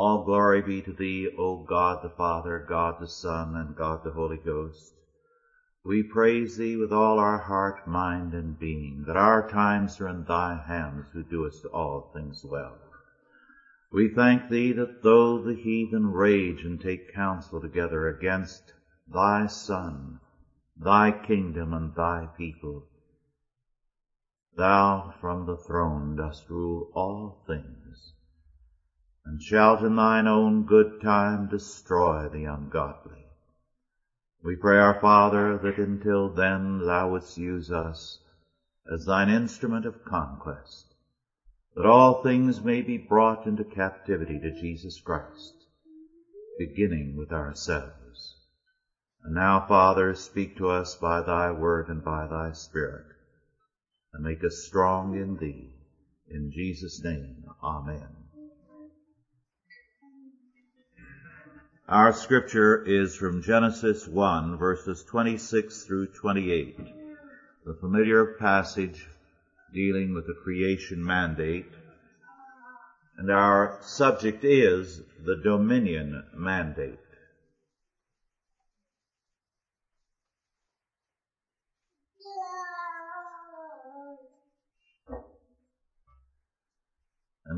All glory be to thee, O God the Father, God the Son, and God the Holy Ghost. We praise thee with all our heart, mind, and being, that our times are in thy hands who doest all things well. We thank thee that though the heathen rage and take counsel together against thy Son, thy kingdom, and thy people, thou from the throne dost rule all things and shalt in thine own good time destroy the ungodly. We pray our Father that until then thou wouldst use us as thine instrument of conquest, that all things may be brought into captivity to Jesus Christ, beginning with ourselves. And now, Father, speak to us by thy word and by thy Spirit, and make us strong in thee. In Jesus' name, Amen. Our scripture is from Genesis 1 verses 26 through 28, the familiar passage dealing with the creation mandate. And our subject is the dominion mandate. And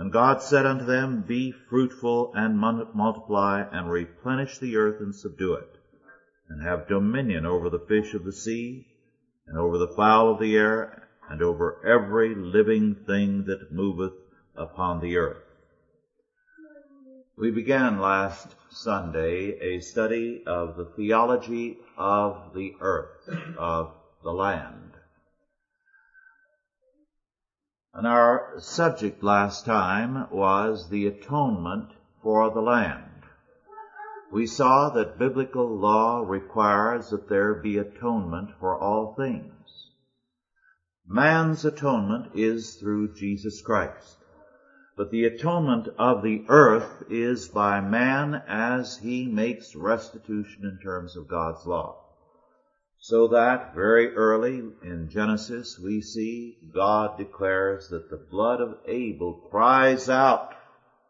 And God said unto them, Be fruitful and multiply and replenish the earth and subdue it, and have dominion over the fish of the sea, and over the fowl of the air, and over every living thing that moveth upon the earth. We began last Sunday a study of the theology of the earth, of the land. And our subject last time was the atonement for the land. We saw that biblical law requires that there be atonement for all things. Man's atonement is through Jesus Christ. But the atonement of the earth is by man as he makes restitution in terms of God's law. So that very early in Genesis we see God declares that the blood of Abel cries out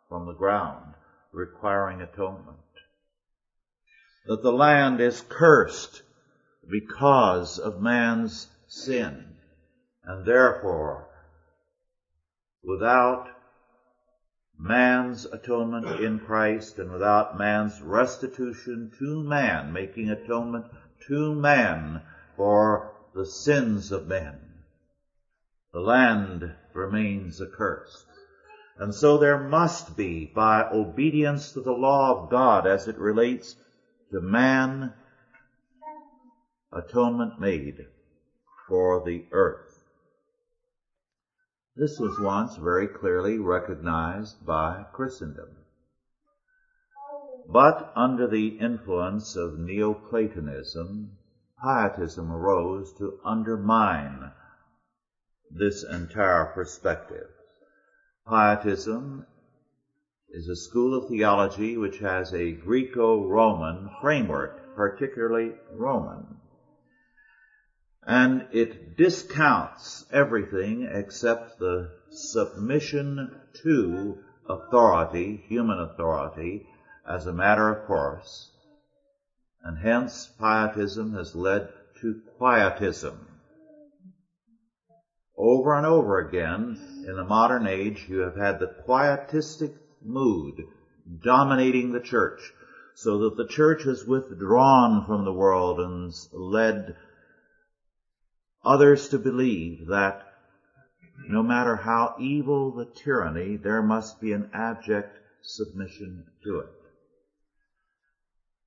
from the ground, requiring atonement. That the land is cursed because of man's sin, and therefore, without man's atonement in Christ and without man's restitution to man, making atonement to man for the sins of men. The land remains accursed. And so there must be, by obedience to the law of God as it relates to man, atonement made for the earth. This was once very clearly recognized by Christendom. But under the influence of Neoplatonism, Pietism arose to undermine this entire perspective. Pietism is a school of theology which has a Greco-Roman framework, particularly Roman. And it discounts everything except the submission to authority, human authority, as a matter of course, and hence pietism has led to quietism. Over and over again in the modern age, you have had the quietistic mood dominating the church, so that the church has withdrawn from the world and led others to believe that no matter how evil the tyranny, there must be an abject submission to it.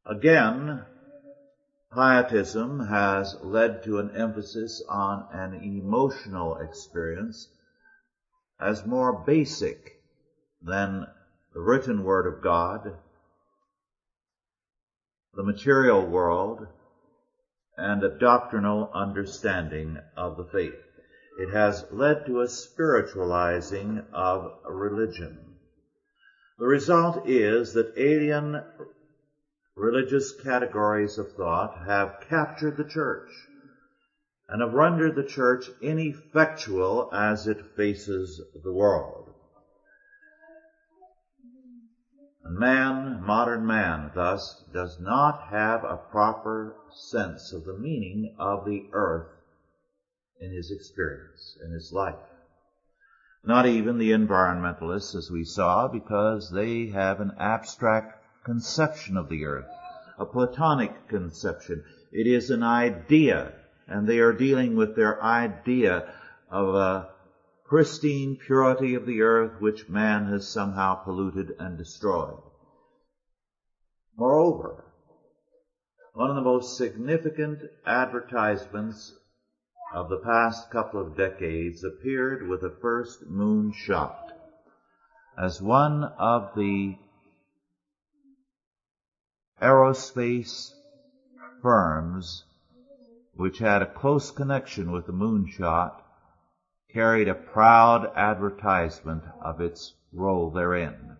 Again, pietism has led to an emphasis on an emotional experience as more basic than the written word of God the material world and a doctrinal understanding of the faith. It has led to a spiritualizing of religion. The result is that alien religious categories of thought have captured the church and have rendered the church ineffectual as it faces the world. Man, modern man, thus, does not have a proper sense of the meaning of the earth in his experience, in his life. Not even the environmentalists, as we saw, because they have an abstract conception of the earth, a Platonic conception. It is an idea, and they are dealing with their idea of a pristine purity of the earth which man has somehow polluted and destroyed. Moreover, one of the most significant advertisements of the past couple of decades appeared with the first moon shot as one of the aerospace firms which had a close connection with the moonshot carried a proud advertisement of its role therein.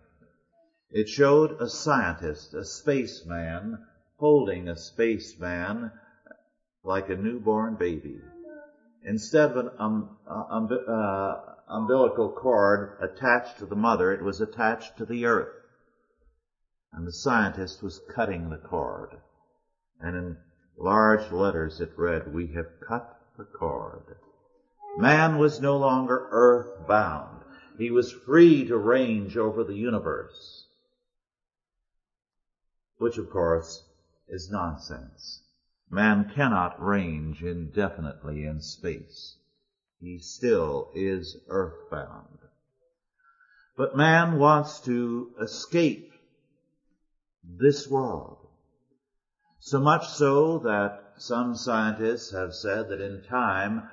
It showed a scientist, a spaceman, holding a spaceman like a newborn baby. Instead of an um, um, uh, umbilical cord attached to the mother, it was attached to the earth. And the scientist was cutting the cord. And in large letters it read, we have cut the cord. Man was no longer earth-bound. He was free to range over the universe. Which, of course, is nonsense. Man cannot range indefinitely in space. He still is earthbound. But man wants to escape this world. So much so that some scientists have said that in time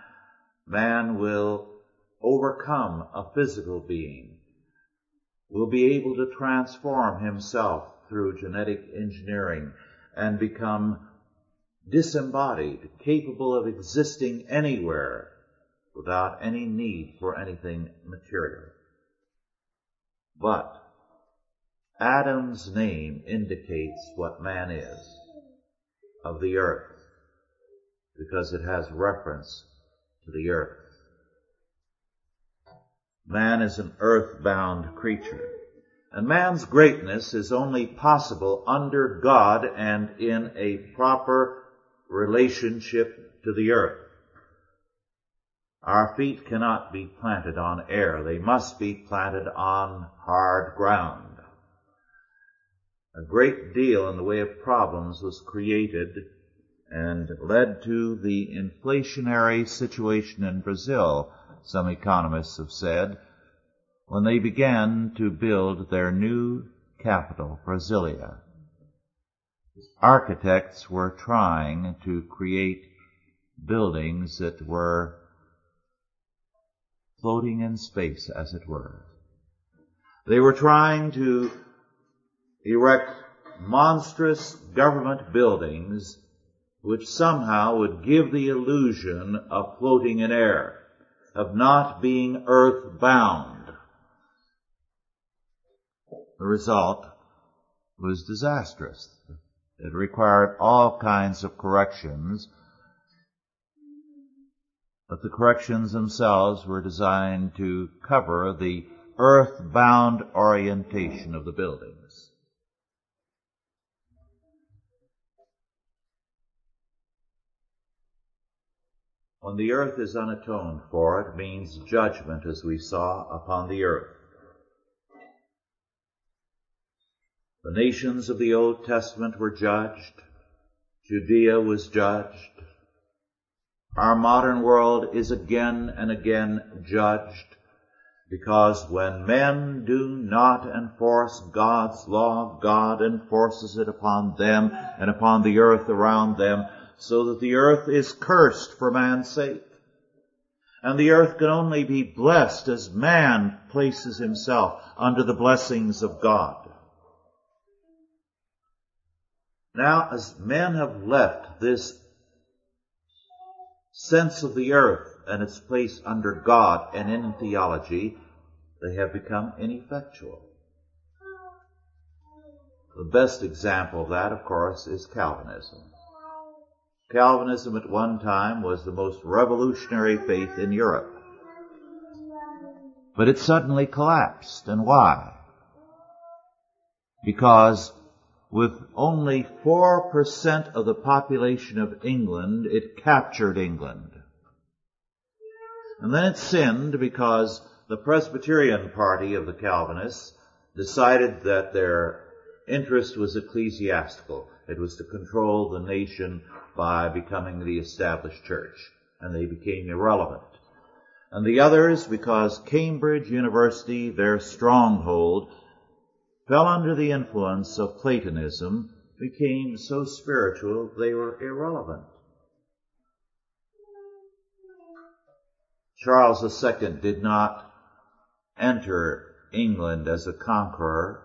man will overcome a physical being, will be able to transform himself through genetic engineering and become disembodied, capable of existing anywhere without any need for anything material. But Adam's name indicates what man is of the earth because it has reference to the earth. Man is an earthbound creature. And man's greatness is only possible under God and in a proper relationship to the earth. Our feet cannot be planted on air. They must be planted on hard ground. A great deal in the way of problems was created and led to the inflationary situation in Brazil, some economists have said, when they began to build their new capital, Brasilia. Architects were trying to create buildings that were floating in space, as it were. They were trying to erect monstrous government buildings which somehow would give the illusion of floating in air, of not being earth bound. The result was disastrous. It required all kinds of corrections, but the corrections themselves were designed to cover the earth-bound orientation of the buildings. When the earth is unatoned for, it means judgment, as we saw, upon the earth. The nations of the Old Testament were judged. Judea was judged. Our modern world is again and again judged because when men do not enforce God's law, God enforces it upon them and upon the earth around them so that the earth is cursed for man's sake. And the earth can only be blessed as man places himself under the blessings of God. Now, as men have left this sense of the earth and its place under God and in theology, they have become ineffectual. The best example of that, of course, is Calvinism. Calvinism at one time was the most revolutionary faith in Europe. But it suddenly collapsed. And why? Because with only 4% of the population of England, it captured England. And then it sinned because the Presbyterian party of the Calvinists decided that their interest was ecclesiastical. It was to control the nation by becoming the established church. And they became irrelevant. And the others, because Cambridge University, their stronghold, fell under the influence of Platonism, became so spiritual they were irrelevant. Charles II did not enter England as a conqueror.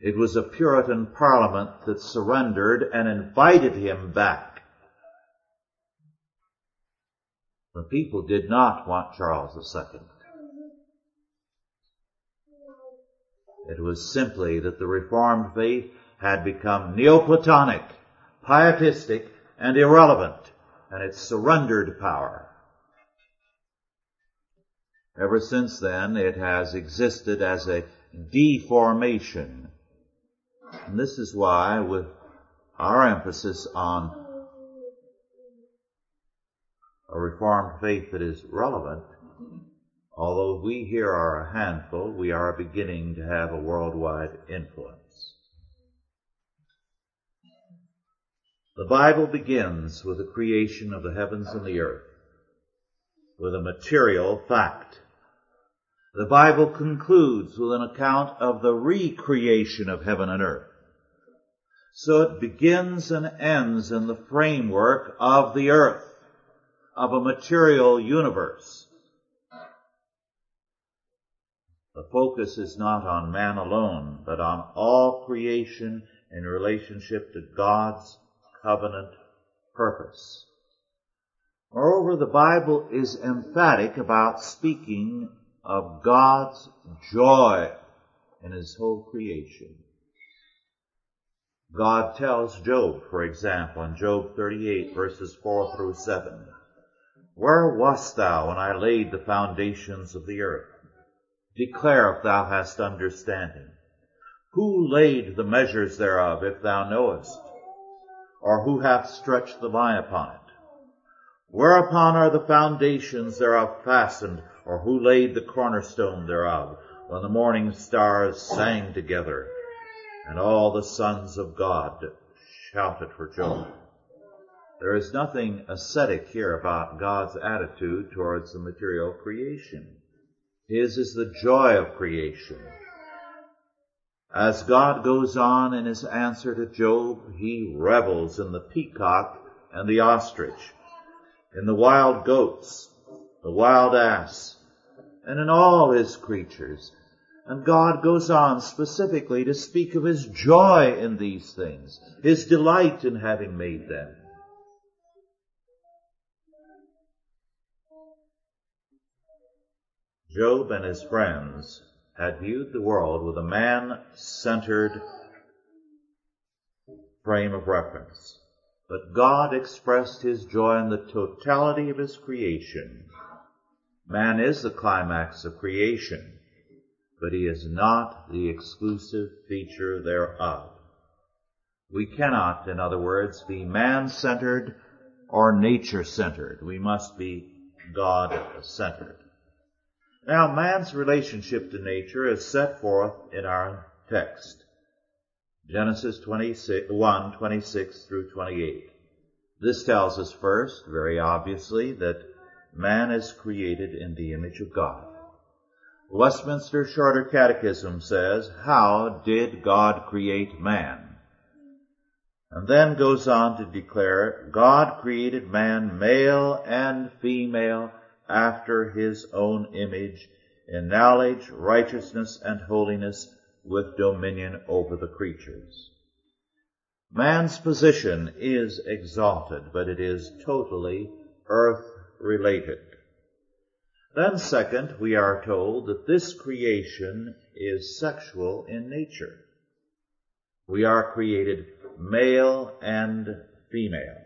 It was a Puritan parliament that surrendered and invited him back. The people did not want Charles II. It was simply that the Reformed faith had become Neoplatonic, pietistic, and irrelevant, and it surrendered power. Ever since then, it has existed as a deformation. And this is why, with our emphasis on a Reformed faith that is relevant, although we here are a handful, we are beginning to have a worldwide influence. The Bible begins with the creation of the heavens and the earth, with a material fact. The Bible concludes with an account of the recreation of heaven and earth. So it begins and ends in the framework of the earth, of a material universe. The focus is not on man alone, but on all creation in relationship to God's covenant purpose. Moreover, the Bible is emphatic about speaking of God's joy in His whole creation. God tells Job, for example, in Job 38 verses 4 through 7, Where wast thou when I laid the foundations of the earth? Declare if thou hast understanding. Who laid the measures thereof, if thou knowest? Or who hath stretched the line upon it? Whereupon are the foundations thereof fastened, or who laid the cornerstone thereof, when the morning stars sang together, and all the sons of God shouted for joy? There is nothing ascetic here about God's attitude towards the material creation. His is the joy of creation. As God goes on in his answer to Job, he revels in the peacock and the ostrich, in the wild goats, the wild ass, and in all his creatures. And God goes on specifically to speak of his joy in these things, his delight in having made them. Job and his friends had viewed the world with a man-centered frame of reference. But God expressed his joy in the totality of his creation. Man is the climax of creation, but he is not the exclusive feature thereof. We cannot, in other words, be man-centered or nature-centered. We must be God-centered. Now, man's relationship to nature is set forth in our text. Genesis 26, 1, 26 through 28. This tells us first, very obviously, that man is created in the image of God. Westminster Shorter Catechism says, How did God create man? And then goes on to declare, God created man male and female after his own image in knowledge, righteousness, and holiness with dominion over the creatures. Man's position is exalted, but it is totally earth related. Then second, we are told that this creation is sexual in nature. We are created male and female.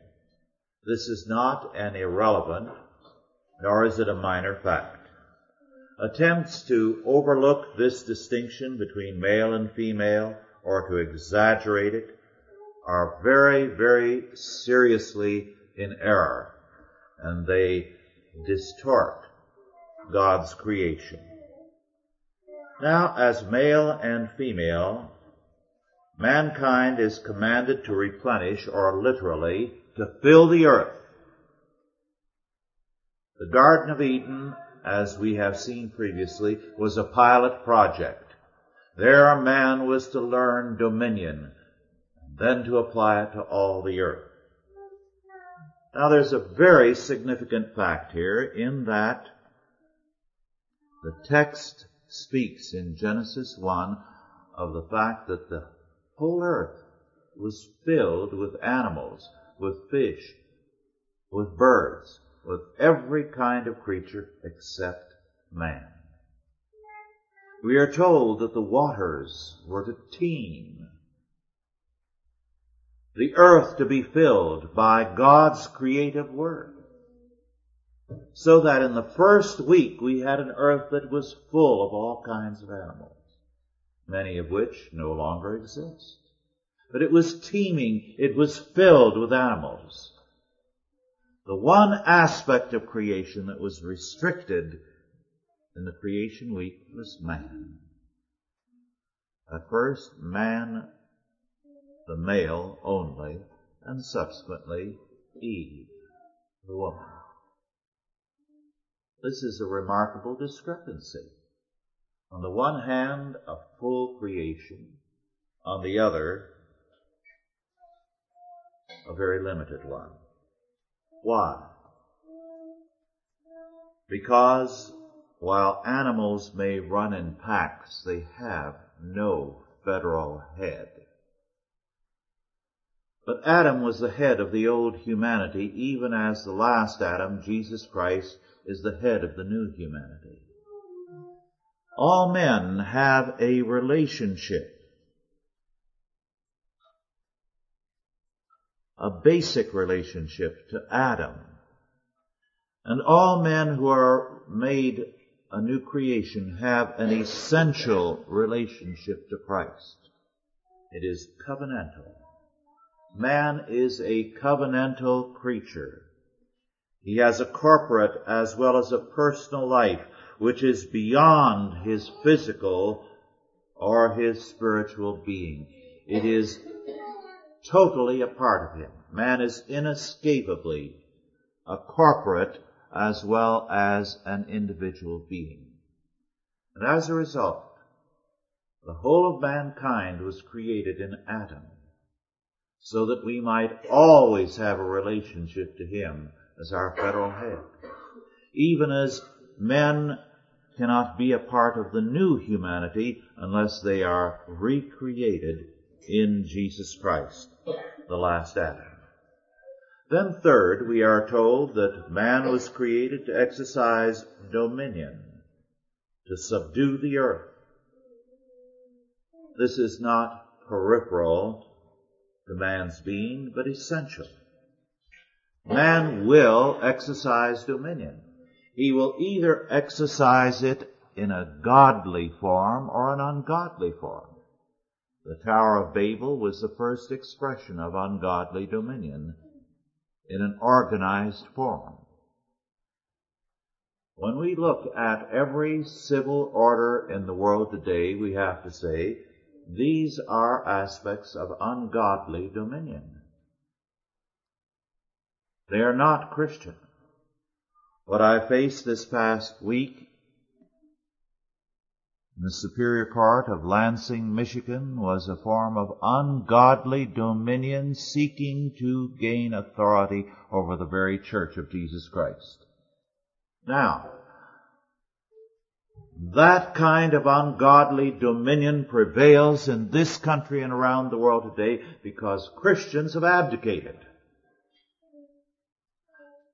This is not an irrelevant, nor is it a minor fact. Attempts to overlook this distinction between male and female or to exaggerate it are very, very seriously in error and they distort God's creation. Now, as male and female, mankind is commanded to replenish or literally to fill the earth. The Garden of Eden, as we have seen previously, was a pilot project. There man was to learn dominion, then to apply it to all the earth. Now there's a very significant fact here in that the text speaks in Genesis 1 of the fact that the whole earth was filled with animals, with fish, with birds, with every kind of creature except man. We are told that the waters were to teem, the earth to be filled by God's creative word. So that in the first week we had an earth that was full of all kinds of animals, many of which no longer exist. But it was teeming, it was filled with animals. The one aspect of creation that was restricted in the creation week was man. At first, man, the male only, and subsequently Eve, the woman. This is a remarkable discrepancy. On the one hand, a full creation. On the other, a very limited one. Why? Because while animals may run in packs, they have no federal head. But Adam was the head of the old humanity, even as the last Adam, Jesus Christ, is the head of the new humanity. All men have a relationship, a basic relationship to Adam. And all men who are made a new creation have an essential relationship to Christ. It is covenantal. Man is a covenantal creature. He has a corporate as well as a personal life, which is beyond his physical or his spiritual being. It is totally a part of him. Man is inescapably a corporate as well as an individual being. And as a result, the whole of mankind was created in Adam so that we might always have a relationship to him as our federal head. Even as men cannot be a part of the new humanity unless they are recreated in Jesus Christ, the last Adam. Then third, we are told that man was created to exercise dominion, to subdue the earth. This is not peripheral to man's being, but essential. Man will exercise dominion. He will either exercise it in a godly form or an ungodly form. The Tower of Babel was the first expression of ungodly dominion in an organized form. When we look at every civil order in the world today, we have to say these are aspects of ungodly dominion. They are not Christian. What I faced this past week in the Superior Court of Lansing, Michigan was a form of ungodly dominion seeking to gain authority over the very church of Jesus Christ. Now, That kind of ungodly dominion prevails in this country and around the world today because Christians have abdicated.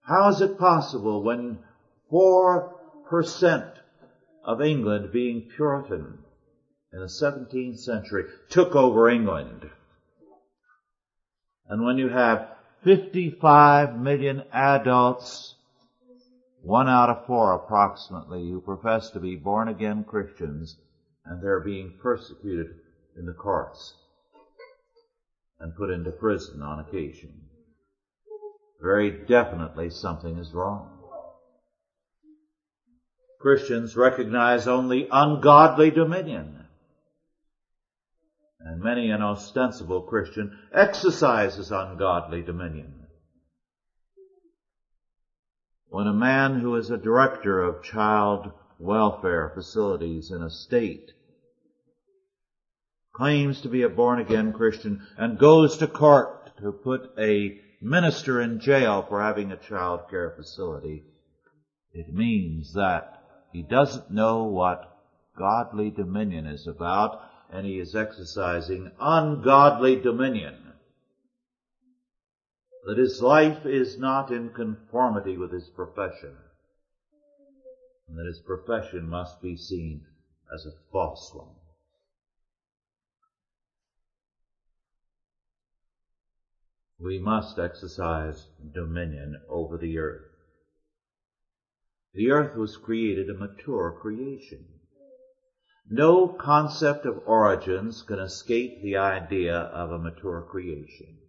How is it possible when 4% of England being Puritan in the 17th century took over England? And when you have 55 million adults, one out of four approximately, who profess to be born again Christians, and they're being persecuted in the courts and put into prison on occasion. Very definitely something is wrong. Christians recognize only ungodly dominion. And many an ostensible Christian exercises ungodly dominion. When a man who is a director of child welfare facilities in a state claims to be a born again Christian and goes to court to put a minister in jail for having a child care facility, it means that he doesn't know what godly dominion is about and he is exercising ungodly dominion. That his life is not in conformity with his profession. And that his profession must be seen as a false one. We must exercise dominion over the earth. The earth was created a mature creation. No concept of origins can escape the idea of a mature creation.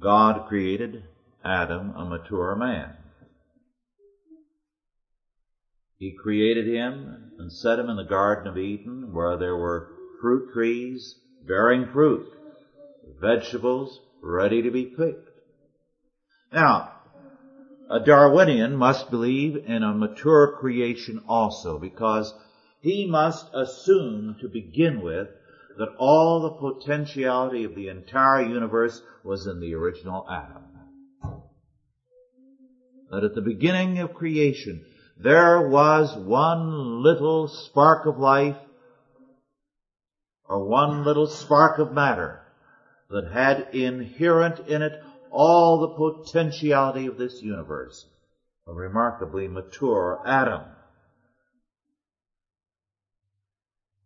God created Adam a mature man. He created him and set him in the Garden of Eden where there were fruit trees bearing fruit, vegetables ready to be picked. Now, a Darwinian must believe in a mature creation also because he must assume to begin with that all the potentiality of the entire universe was in the original Adam. That at the beginning of creation, there was one little spark of life, or one little spark of matter, that had inherent in it all the potentiality of this universe. A remarkably mature Adam.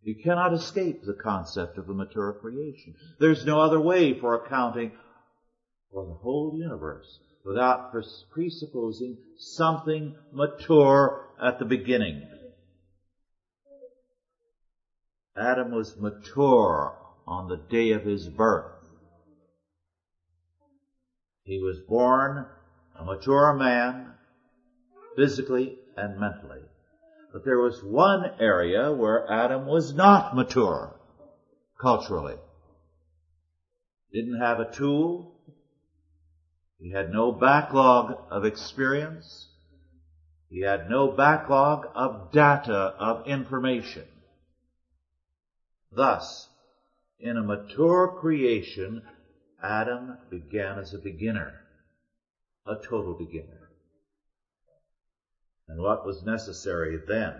You cannot escape the concept of a mature creation. There's no other way for accounting for the whole universe without presupposing something mature at the beginning. Adam was mature on the day of his birth. He was born a mature man, physically and mentally. But there was one area where Adam was not mature, culturally. Didn't have a tool. He had no backlog of experience. He had no backlog of data, of information. Thus, in a mature creation, Adam began as a beginner, a total beginner. And what was necessary then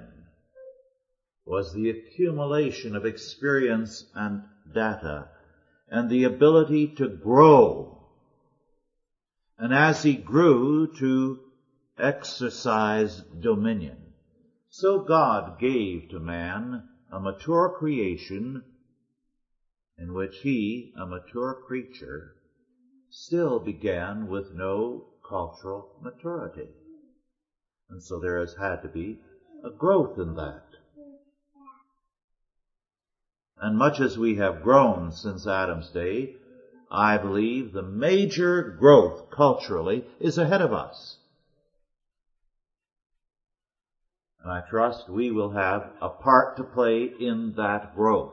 was the accumulation of experience and data and the ability to grow. And as he grew to exercise dominion. So God gave to man a mature creation in which he, a mature creature, still began with no cultural maturity. And so there has had to be a growth in that. And much as we have grown since Adam's day, I believe the major growth culturally is ahead of us. And I trust we will have a part to play in that growth.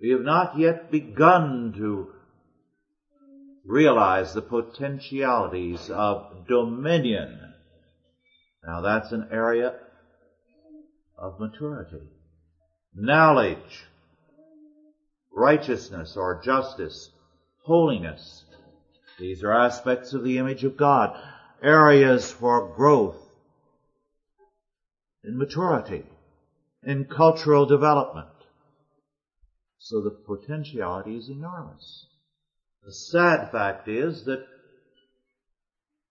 We have not yet begun to realize the potentialities of dominion now that's an area of maturity. Knowledge, righteousness or justice, holiness. These are aspects of the image of God. Areas for growth in maturity, in cultural development. So the potentiality is enormous. The sad fact is that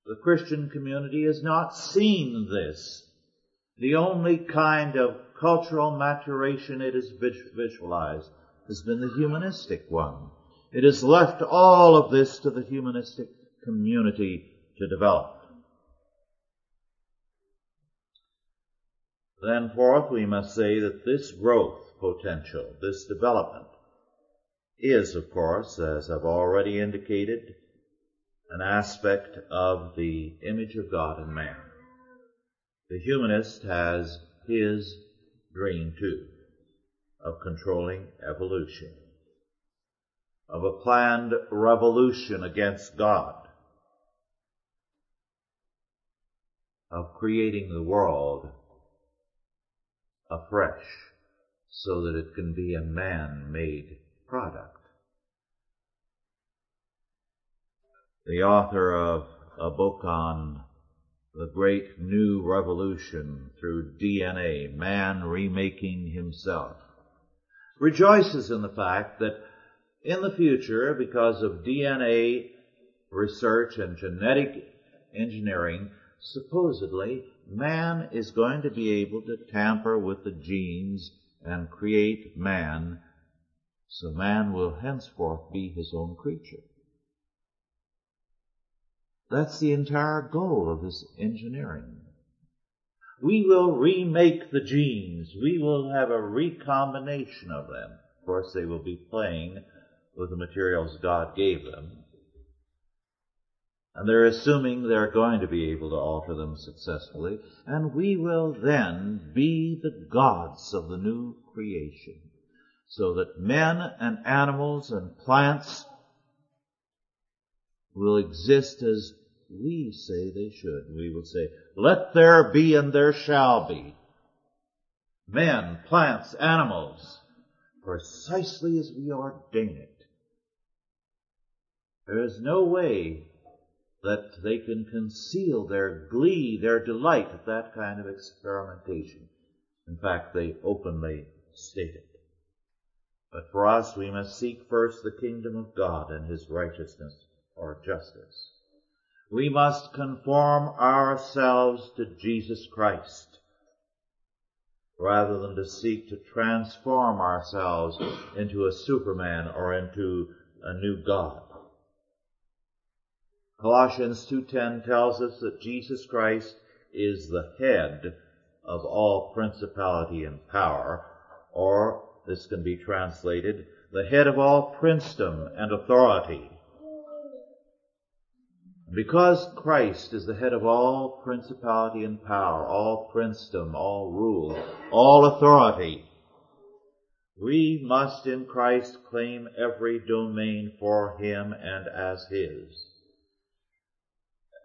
the Christian community has not seen this. The only kind of cultural maturation it has visualized has been the humanistic one. It has left all of this to the humanistic community to develop. Then fourth, we must say that this growth potential, this development, is of course, as I've already indicated, an aspect of the image of God in man. The humanist has his dream too of controlling evolution, of a planned revolution against God, of creating the world afresh so that it can be a man-made product. The author of a book on the great new revolution through DNA, man remaking himself, rejoices in the fact that in the future, because of DNA research and genetic engineering, supposedly man is going to be able to tamper with the genes and create man, so man will henceforth be his own creature. That's the entire goal of this engineering. We will remake the genes. We will have a recombination of them. Of course, they will be playing with the materials God gave them. And they're assuming they're going to be able to alter them successfully. And we will then be the gods of the new creation. So that men and animals and plants will exist as we say they should. We will say, let there be and there shall be. Men, plants, animals, precisely as we ordain it. There is no way that they can conceal their glee, their delight at that kind of experimentation. In fact, they openly state it. But for us, we must seek first the kingdom of God and His righteousness or justice. We must conform ourselves to Jesus Christ rather than to seek to transform ourselves into a superman or into a new God. Colossians 2.10 tells us that Jesus Christ is the head of all principality and power, or this can be translated, the head of all princedom and authority. Because Christ is the head of all principality and power, all princedom, all rule, all authority, we must in Christ claim every domain for Him and as His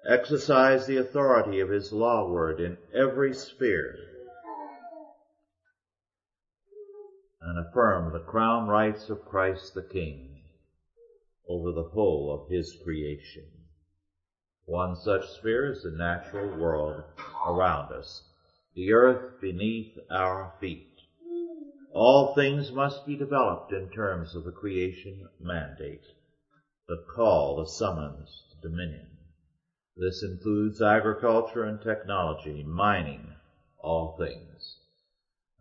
exercise the authority of his law word in every sphere, and affirm the crown rights of Christ the King over the whole of his creation. One such sphere is the natural world around us, the earth beneath our feet. All things must be developed in terms of the creation mandate, the call, the summons to dominion. This includes agriculture and technology, mining, all things.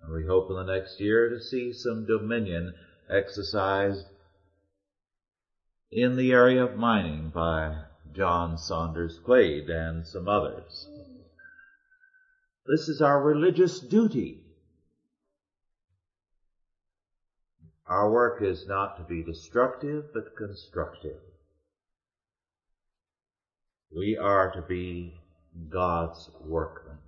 And we hope in the next year to see some dominion exercised in the area of mining by John Saunders Quaid and some others. This is our religious duty. Our work is not to be destructive, but constructive. We are to be God's workmen.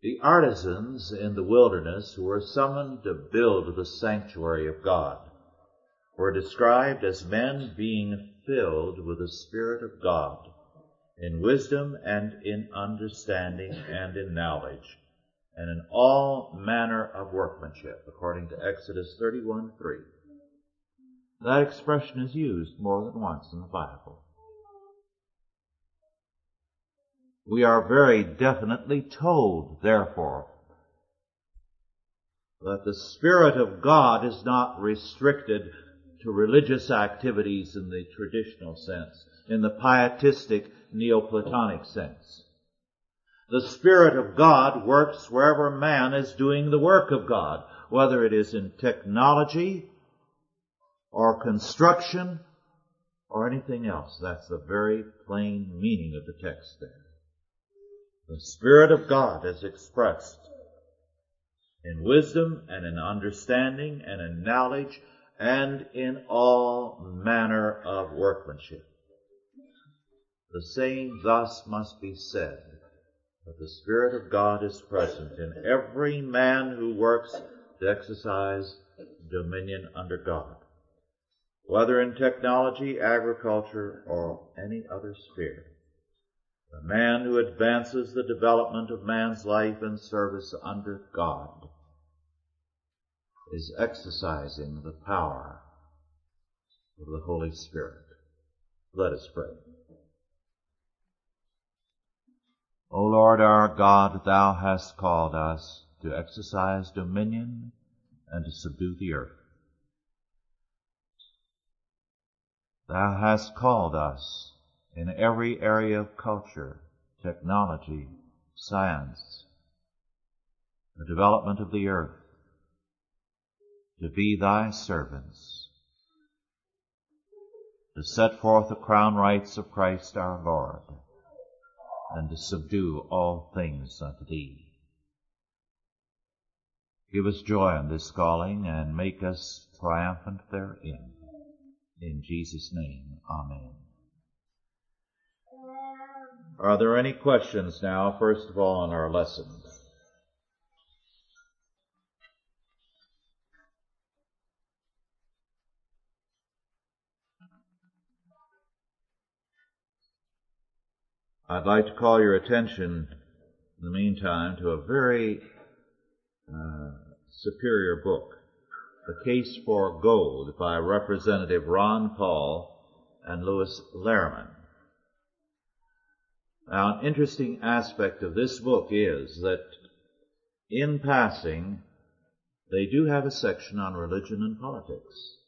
The artisans in the wilderness who were summoned to build the sanctuary of God were described as men being filled with the Spirit of God in wisdom and in understanding and in knowledge and in all manner of workmanship, according to Exodus 31 3. That expression is used more than once in the Bible. We are very definitely told, therefore, that the Spirit of God is not restricted to religious activities in the traditional sense, in the pietistic Neoplatonic sense. The Spirit of God works wherever man is doing the work of God, whether it is in technology or construction or anything else. That's the very plain meaning of the text there. The Spirit of God is expressed in wisdom and in understanding and in knowledge and in all manner of workmanship. The same thus must be said that the Spirit of God is present in every man who works to exercise dominion under God, whether in technology, agriculture, or any other sphere. The man who advances the development of man's life and service under God is exercising the power of the Holy Spirit. Let us pray. O Lord our God, Thou hast called us to exercise dominion and to subdue the earth. Thou hast called us in every area of culture, technology, science, the development of the earth, to be thy servants, to set forth the crown rights of Christ our Lord, and to subdue all things unto thee. Give us joy in this calling and make us triumphant therein. In Jesus' name, Amen. Are there any questions now, first of all, on our lesson? I'd like to call your attention in the meantime to a very uh, superior book, The Case for Gold by Representative Ron Paul and Lewis Lehrman. Now, an interesting aspect of this book is that in passing, they do have a section on religion and politics.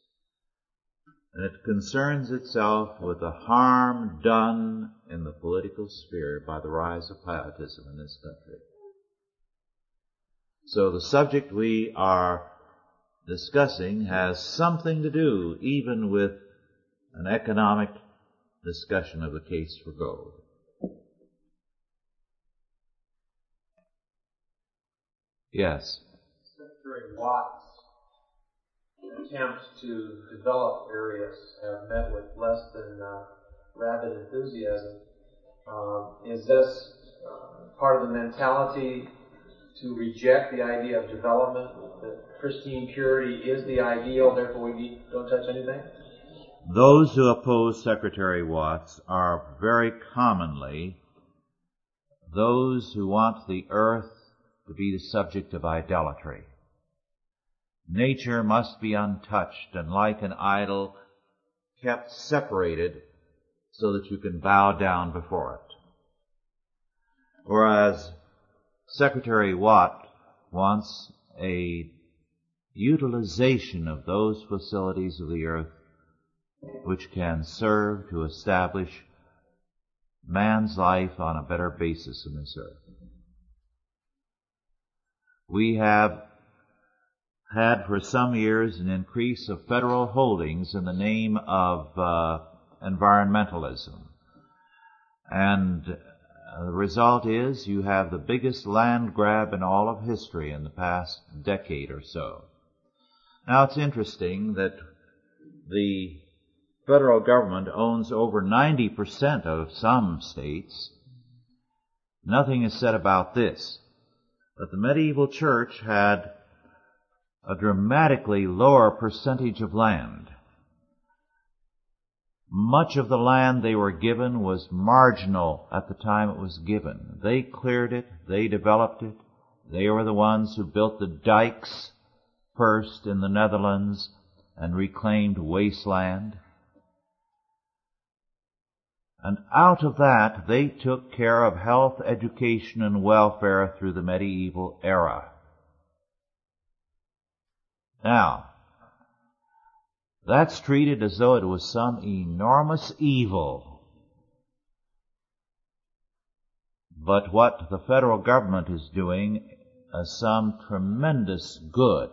And it concerns itself with the harm done in the political sphere by the rise of pietism in this country. So the subject we are discussing has something to do even with an economic discussion of the case for gold. Yes. Secretary Watt's attempts to develop areas have met with less than uh, rabid enthusiasm. Um, is this uh, part of the mentality to reject the idea of development, that pristine purity is the ideal, therefore we don't touch anything? Those who oppose Secretary Watts are very commonly those who want the earth to be the subject of idolatry. Nature must be untouched and like an idol kept separated so that you can bow down before it. Whereas Secretary Watt wants a utilization of those facilities of the earth which can serve to establish man's life on a better basis in this earth. We have had for some years an increase of federal holdings in the name of uh, environmentalism. And uh, the result is you have the biggest land grab in all of history in the past decade or so. Now it's interesting that the federal government owns over 90% of some states. Nothing is said about this. But the medieval church had a dramatically lower percentage of land. Much of the land they were given was marginal at the time it was given. They cleared it, they developed it, they were the ones who built the dikes first in the Netherlands and reclaimed wasteland. And out of that, they took care of health, education, and welfare through the medieval era. Now, that's treated as though it was some enormous evil. But what the federal government is doing is some tremendous good.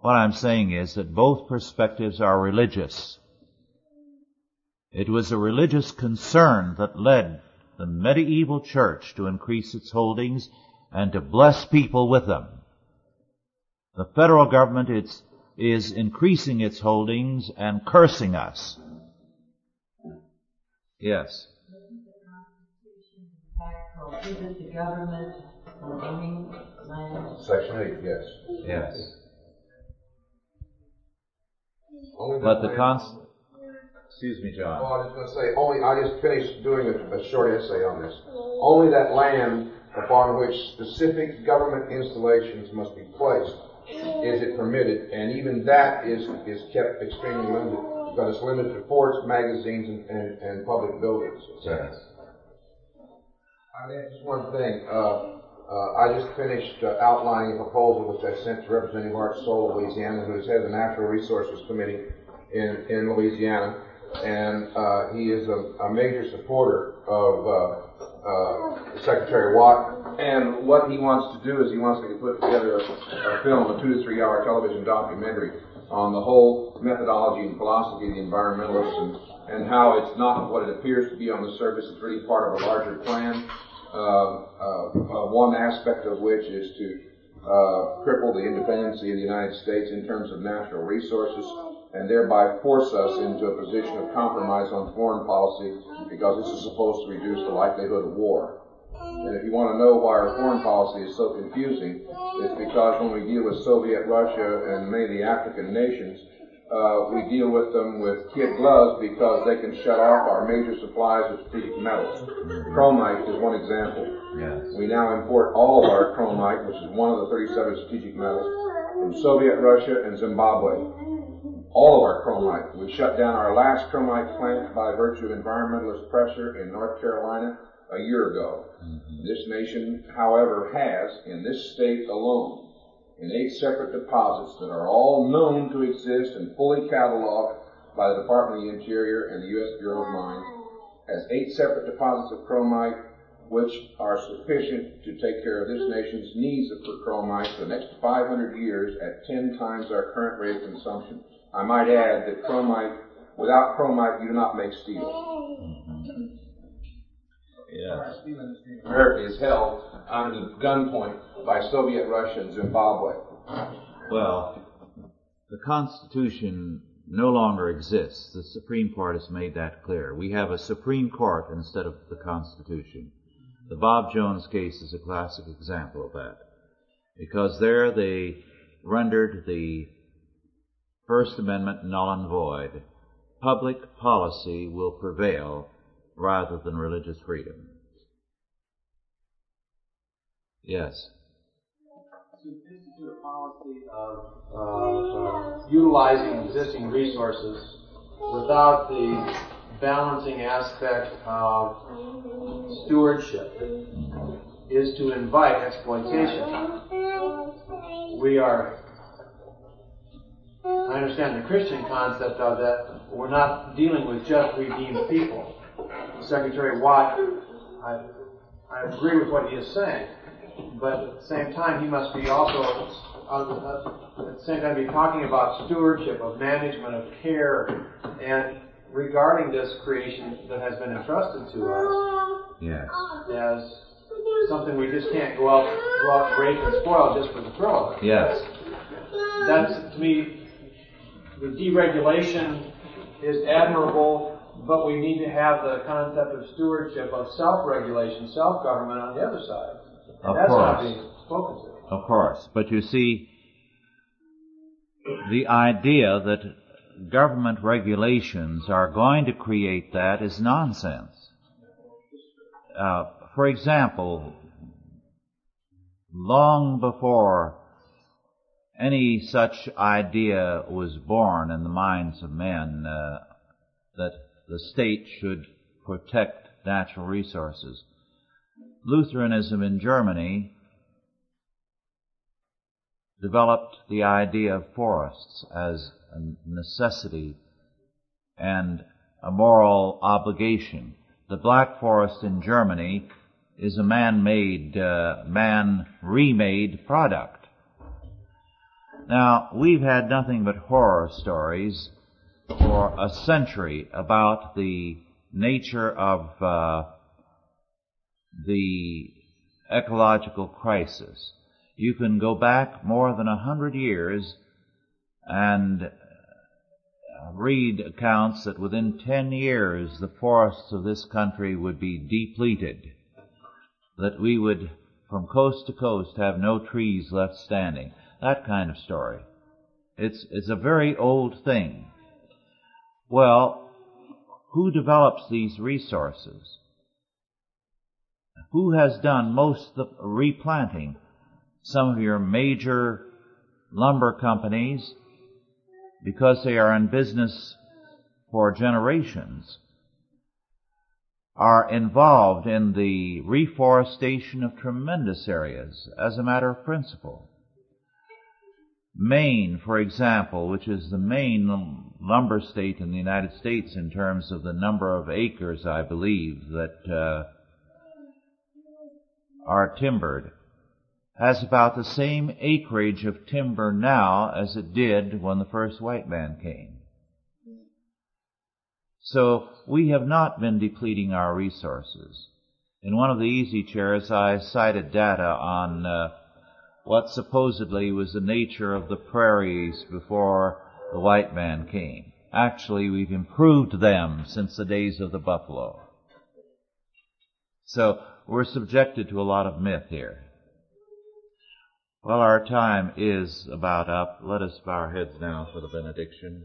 What I'm saying is that both perspectives are religious. It was a religious concern that led the medieval church to increase its holdings and to bless people with them. The federal government is, is increasing its holdings and cursing us. Yes. prohibit the government from owning land? Section eight, yes. Yes. But the land- cons, excuse me, John. Oh, I was gonna say, only, I just finished doing a, a short essay on this. Only that land upon which specific government installations must be placed is it permitted, and even that is, is kept extremely limited, because it's limited to forts, magazines, and, and, and public buildings, cetera. I'd add just one thing. Uh, uh, I just finished uh, outlining a proposal which I sent to Representative Art Soul of Louisiana, who is head of the Natural Resources Committee in, in Louisiana. And uh, he is a, a major supporter of uh, Secretary Watt. And what he wants to do is he wants to put together a, a film, a two to three hour television documentary on the whole methodology and philosophy of the environmentalists and, and how it's not what it appears to be on the surface. It's really part of a larger plan. Uh, uh, uh, one aspect of which is to uh, cripple the independency of the United States in terms of natural resources and thereby force us into a position of compromise on foreign policy because this is supposed to reduce the likelihood of war. And if you want to know why our foreign policy is so confusing, it's because when we deal with Soviet Russia and many of the African nations, uh, we deal with them with kid gloves because they can shut off our major supplies of strategic metals. Chromite is one example. Yes. We now import all of our chromite, which is one of the 37 strategic metals, from Soviet Russia and Zimbabwe. All of our chromite. We shut down our last chromite plant by virtue of environmentalist pressure in North Carolina a year ago. Mm-hmm. This nation, however, has, in this state alone, in eight separate deposits that are all known to exist and fully cataloged by the Department of the Interior and the U.S. Bureau of Mines, has eight separate deposits of chromite which are sufficient to take care of this nation's needs for chromite for the next 500 years at 10 times our current rate of consumption. I might add that chromite, without chromite, you do not make steel. Mm-hmm. Yes. America is held under gunpoint by Soviet Russia and Zimbabwe. Well, the Constitution no longer exists. The Supreme Court has made that clear. We have a Supreme Court instead of the Constitution. The Bob Jones case is a classic example of that. Because there they rendered the First Amendment null and void. Public policy will prevail rather than religious freedom. Yes. to institute a policy of, of uh, utilizing existing resources without the balancing aspect of stewardship is to invite exploitation. We are, I understand the Christian concept of that, we're not dealing with just redeemed people. Secretary Watt, I, I agree with what he is saying but at the same time, he must be also, uh, at the same time, be talking about stewardship, of management, of care, and regarding this creation that has been entrusted to us Yes. as something we just can't go out, go out and rape and spoil just for the thrill of it. Yes. That's, to me, the deregulation is admirable, but we need to have the concept of stewardship, of self-regulation, self-government on the other side. And Of course. being spoken to. Of course. But you see, the idea that government regulations are going to create that is nonsense. Uh, for example, long before any such idea was born in the minds of men uh, that the state should protect natural resources, Lutheranism in Germany developed the idea of forests as a necessity and a moral obligation. The Black Forest in Germany is a man-made, uh, man-remade product. Now, we've had nothing but horror stories for a century about the nature of uh, the ecological crisis. You can go back more than a hundred years and uh, read accounts that within ten years the forests of this country would be depleted, that we would from coast to coast have no trees left standing. That kind of story. It's, it's a very old thing. Well, who develops these resources? Who has done most of the replanting? Some of your major lumber companies, because they are in business for generations, are involved in the reforestation of tremendous areas as a matter of principle. Maine, for example, which is the main lumber state in the United States in terms of the number of acres, I believe, that uh, are timbered, has about the same acreage of timber now as it did when the first white man came. So we have not been depleting our resources. In one of the easy chairs, I cited data on uh, what supposedly was the nature of the prairies before the white man came. Actually, we've improved them since the days of the buffalo. So we're subjected to a lot of myth here. Well, our time is about up. Let us bow our heads now for the benediction.